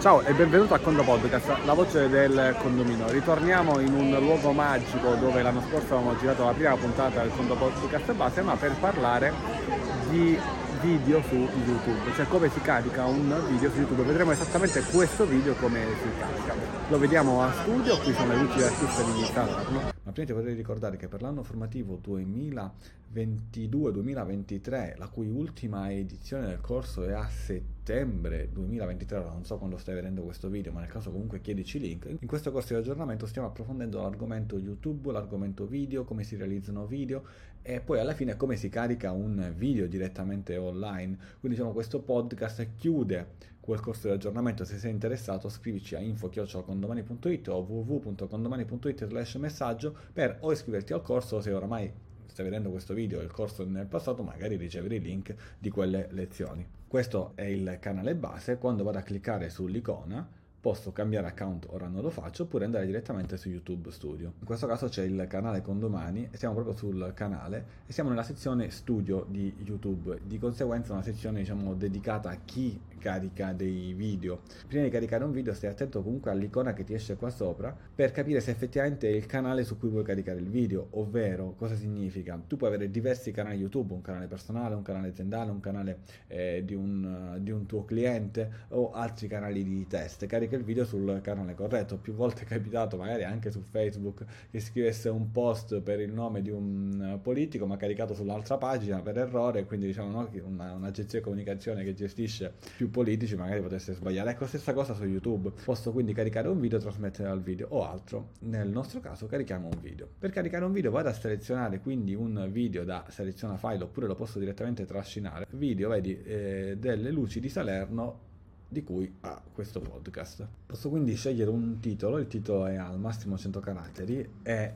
Ciao e benvenuto a Condo Podcast, la voce del condominio. Ritorniamo in un luogo magico dove l'anno scorso avevamo girato la prima puntata del Condo Podcast base, ma per parlare di video su YouTube, cioè come si carica un video su YouTube. Vedremo esattamente questo video come si carica. Lo vediamo a studio, qui sono le luci d'artista di Salerno. Ma prima ti vorrei ricordare che per l'anno formativo 2022-2023, la cui ultima edizione del corso è a settembre 2023, ora non so quando stai vedendo questo video, ma nel caso comunque chiedici link. In questo corso di aggiornamento stiamo approfondendo l'argomento YouTube, l'argomento video, come si realizzano video e poi alla fine come si carica un video direttamente online. Quindi diciamo questo podcast chiude quel corso di aggiornamento. Se sei interessato scrivici a info-condomani.it o www.condomani.it slash messaggio per o iscriverti al corso se oramai stai vedendo questo video il corso nel passato magari ricevere i link di quelle lezioni. Questo è il canale base, quando vado a cliccare sull'icona posso cambiare account, ora non lo faccio, oppure andare direttamente su YouTube Studio. In questo caso c'è il canale Condomani siamo proprio sul canale e siamo nella sezione studio di YouTube, di conseguenza una sezione diciamo dedicata a chi carica dei video. Prima di caricare un video stai attento comunque all'icona che ti esce qua sopra per capire se effettivamente è il canale su cui vuoi caricare il video, ovvero cosa significa. Tu puoi avere diversi canali YouTube, un canale personale, un canale aziendale, un canale eh, di, un, di, un, tuo cliente o altri canali di test. Carica il video sul canale corretto. Più volte è capitato, magari anche su Facebook, che scrivesse un post per il nome di un politico ma caricato sull'altra pagina per errore, quindi diciamo no, una, un'agenzia di comunicazione che gestisce più politici magari potesse sbagliare. Ecco, stessa cosa su YouTube. Posso quindi caricare un video trasmettere al video o altro. Nel nostro caso carichiamo un video. Per caricare un video vado a selezionare quindi un video da seleziona file oppure lo posso direttamente trascinare. Video, vedi, eh, delle luci di Salerno di cui ha questo podcast. Posso quindi scegliere un titolo, il titolo è al massimo 100 caratteri e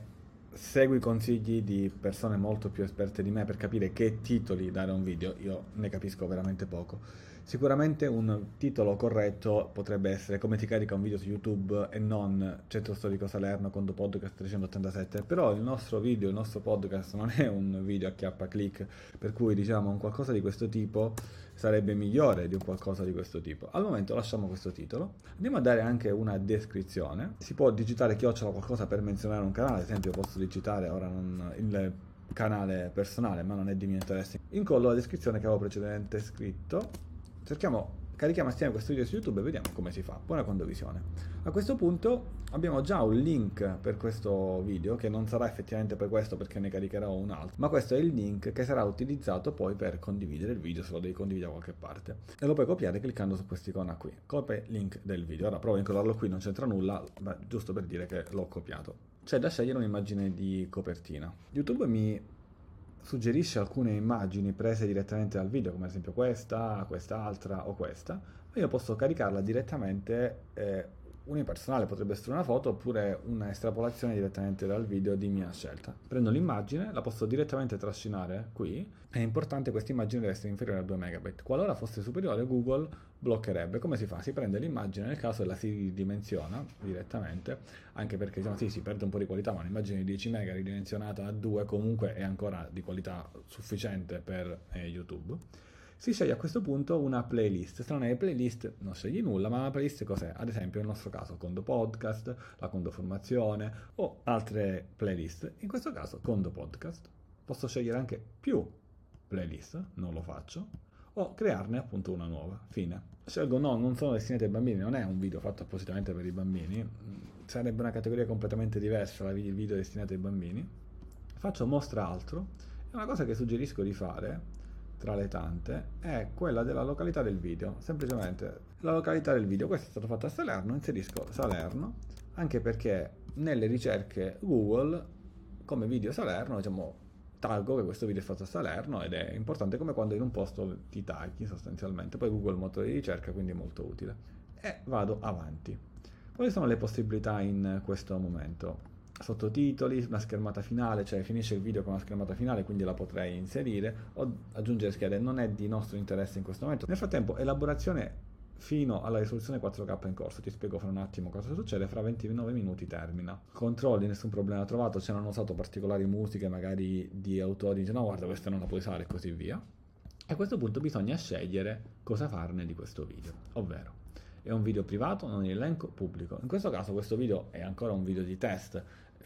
segui consigli di persone molto più esperte di me per capire che titoli dare a un video, io ne capisco veramente poco. Sicuramente un titolo corretto potrebbe essere come ti carica un video su YouTube e non Centro Storico Salerno Condo Podcast 387, però il nostro video, il nostro podcast non è un video a chiappa click, per cui diciamo un qualcosa di questo tipo sarebbe migliore di un qualcosa di questo tipo. Al momento lasciamo questo titolo, andiamo a dare anche una descrizione, si può digitare chiocciola qualcosa per menzionare un canale, ad esempio posso digitare ora non, il canale personale ma non è di mio interesse, incollo la descrizione che avevo precedentemente scritto cerchiamo, carichiamo assieme questo video su YouTube e vediamo come si fa. Buona condivisione. A questo punto abbiamo già un link per questo video, che non sarà effettivamente per questo perché ne caricherò un altro, ma questo è il link che sarà utilizzato poi per condividere il video se lo devi condividere da qualche parte. E lo puoi copiare cliccando su quest'icona qui. Copia link del video. Ora provo a incollarlo qui, non c'entra nulla, ma giusto per dire che l'ho copiato. C'è da scegliere un'immagine di copertina. YouTube mi suggerisce alcune immagini prese direttamente dal video, come ad esempio questa, quest'altra o questa, io posso caricarla direttamente eh, unipersonale, potrebbe essere una foto oppure una estrapolazione direttamente dal video di mia scelta. Prendo l'immagine, la posso direttamente trascinare qui, è importante questa immagine deve essere inferiore a 2 MB. Qualora fosse superiore Google bloccherebbe. Come si fa? Si prende l'immagine nel caso la si ridimensiona direttamente, anche perché diciamo, sì, si perde un po' di qualità, ma un'immagine di 10 MB ridimensionata a 2 comunque è ancora di qualità sufficiente per eh, YouTube si sceglie a questo punto una playlist. Se non è playlist non scegli nulla, ma la playlist cos'è? Ad esempio nel nostro caso Condo Podcast, la Condo Formazione o altre playlist. In questo caso Condo Podcast. Posso scegliere anche più playlist, non lo faccio, o crearne appunto una nuova. Fine. Scelgo no, non sono destinati ai bambini, non è un video fatto appositamente per i bambini, sarebbe una categoria completamente diversa il video destinato ai bambini. Faccio mostra altro. È una cosa che suggerisco di fare tra le tante è quella della località del video. Semplicemente la località del video, questo è stato fatto a Salerno, inserisco Salerno, anche perché nelle ricerche Google come video Salerno, diciamo, taggo che questo video è fatto a Salerno ed è importante come quando in un posto ti tagli sostanzialmente. Poi Google è un motore di ricerca, quindi è molto utile. E vado avanti. Quali sono le possibilità in questo momento? Sottotitoli, una schermata finale, cioè finisce il video con una schermata finale, quindi la potrei inserire o aggiungere schede, non è di nostro interesse in questo momento. Nel frattempo, elaborazione fino alla risoluzione 4K in corso, ti spiego fra un attimo cosa succede, fra 29 minuti termina. Controlli, nessun problema trovato, se non hanno usato particolari musiche, magari di autori, dice no guarda questa non la puoi usare e così via. A questo punto bisogna scegliere cosa farne di questo video, ovvero è un video privato, non in elenco pubblico. In questo caso questo video è ancora un video di test,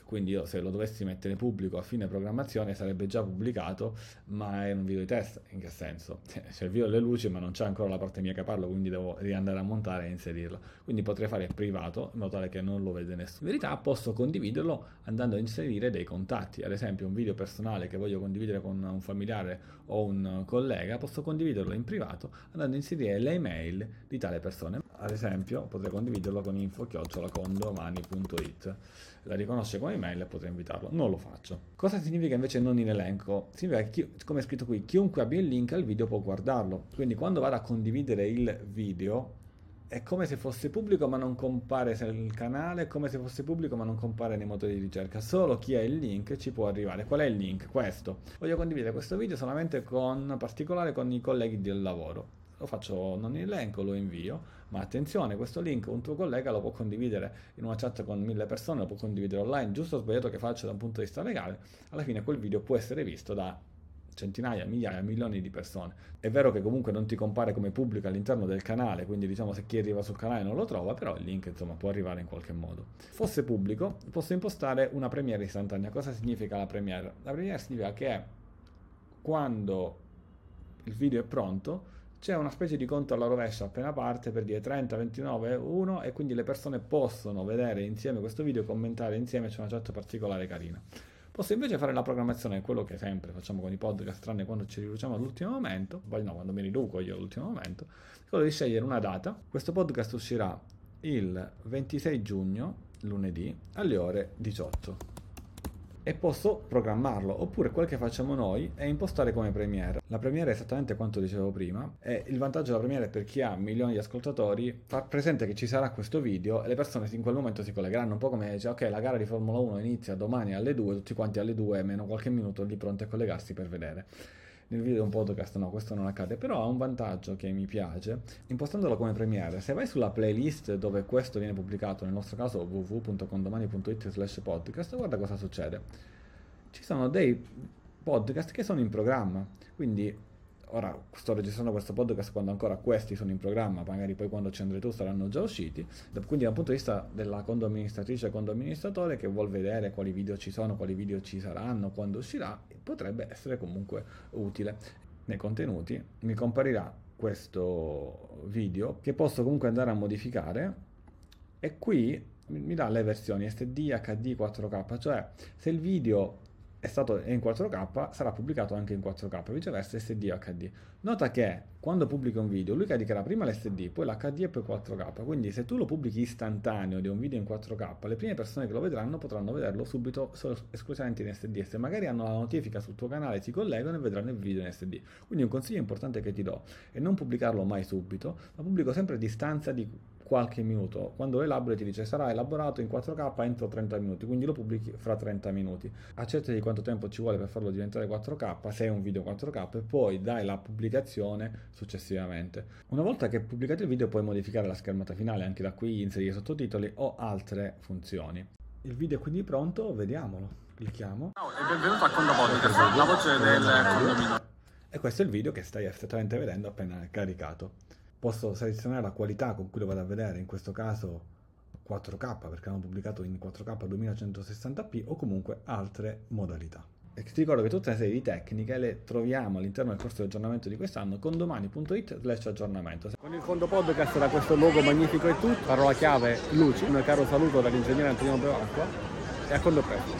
quindi io se lo dovessi mettere pubblico a fine programmazione sarebbe già pubblicato, ma è un video di test, in che senso? C'è il video delle luci ma non c'è ancora la parte mia che parlo, quindi devo riandare a montare e inserirlo, quindi potrei fare privato in modo tale che non lo vede nessuno. In verità posso condividerlo andando a inserire dei contatti, ad esempio un video personale che voglio condividere con un familiare o un collega, posso condividerlo in privato andando a inserire le email di tale persona. Ad esempio potrei condividerlo con info-condomani.it la riconosce come email e potrei invitarlo. Non lo faccio. Cosa significa invece non in elenco? Significa che, come è scritto qui, chiunque abbia il link al video può guardarlo. Quindi quando vado a condividere il video è come se fosse pubblico ma non compare nel canale, è come se fosse pubblico ma non compare nei motori di ricerca. Solo chi ha il link ci può arrivare. Qual è il link? Questo. Voglio condividere questo video solamente con particolare con i colleghi del lavoro lo faccio non elenco, lo invio, ma attenzione, questo link un tuo collega lo può condividere in una chat con mille persone, lo può condividere online, giusto o sbagliato che faccia da un punto di vista legale, alla fine quel video può essere visto da centinaia, migliaia, milioni di persone. È vero che comunque non ti compare come pubblico all'interno del canale, quindi diciamo se chi arriva sul canale non lo trova, però il link insomma può arrivare in qualche modo. Fosse pubblico, posso impostare una premiere istantanea. Cosa significa la premiere? La premiere significa che quando il video è pronto, c'è una specie di conto alla rovescia appena parte per dire 30, 29, 1 e quindi le persone possono vedere insieme questo video, commentare insieme, c'è una chat particolare carina. Posso invece fare la programmazione, quello che sempre facciamo con i podcast, tranne quando ci riduciamo all'ultimo momento, poi no, quando mi riduco io all'ultimo momento, quello di scegliere una data. Questo podcast uscirà il 26 giugno, lunedì, alle ore 18 e posso programmarlo. Oppure quel che facciamo noi è impostare come Premiere. La Premiere è esattamente quanto dicevo prima. E il vantaggio della Premiere per chi ha milioni di ascoltatori far presente che ci sarà questo video e le persone in quel momento si collegheranno. Un po' come dice ok la gara di Formula 1 inizia domani alle 2 tutti quanti alle 2 meno qualche minuto lì pronti a collegarsi per vedere nel video un podcast no, questo non accade, però ha un vantaggio che mi piace, impostandolo come premiere, se vai sulla playlist dove questo viene pubblicato, nel nostro caso www.condomani.it slash podcast, guarda cosa succede. Ci sono dei podcast che sono in programma, quindi ora sto registrando questo podcast quando ancora questi sono in programma, magari poi quando ci andrai tu saranno già usciti, quindi dal punto di vista della condo amministratrice e condo amministratore che vuol vedere quali video ci sono, quali video ci saranno, quando uscirà, potrebbe essere comunque utile. Nei contenuti mi comparirà questo video che posso comunque andare a modificare e qui mi dà le versioni SD, HD, 4K, cioè se il video è stato in 4K, sarà pubblicato anche in 4K, viceversa SD o HD. Nota che quando pubblica un video, lui caricherà prima l'SD, poi l'HD e poi 4K, quindi se tu lo pubblichi istantaneo di un video in 4K, le prime persone che lo vedranno potranno vederlo subito solo, esclusivamente in SD, se magari hanno la notifica sul tuo canale si collegano e vedranno il video in SD. Quindi un consiglio importante che ti do è non pubblicarlo mai subito, ma pubblico sempre a distanza di qualche minuto. Quando lo elabori ti dice sarà elaborato in 4K entro 30 minuti, quindi lo pubblichi fra 30 minuti. Accerta di quanto tempo ci vuole per farlo diventare 4K, se è un video 4K, e poi dai la pubblicazione successivamente. Una volta che pubblicato il video puoi modificare la schermata finale, anche da qui inserire sottotitoli o altre funzioni. Il video è quindi pronto, vediamolo. Clicchiamo. Ciao e benvenuto a Condo Podcast, la voce del condominio. E questo è il video che stai effettivamente vedendo appena caricato posso selezionare la qualità con cui lo vado a vedere, in questo caso 4K perché hanno pubblicato in 4K 2160p o comunque altre modalità. E ti ricordo che tutte le serie di tecniche le troviamo all'interno del corso di aggiornamento di quest'anno con domani.it slash aggiornamento. Con il fondo podcast da questo luogo magnifico è tutto, parola chiave luci, un caro saluto dall'ingegnere Antonio Bevacqua e a quando presto.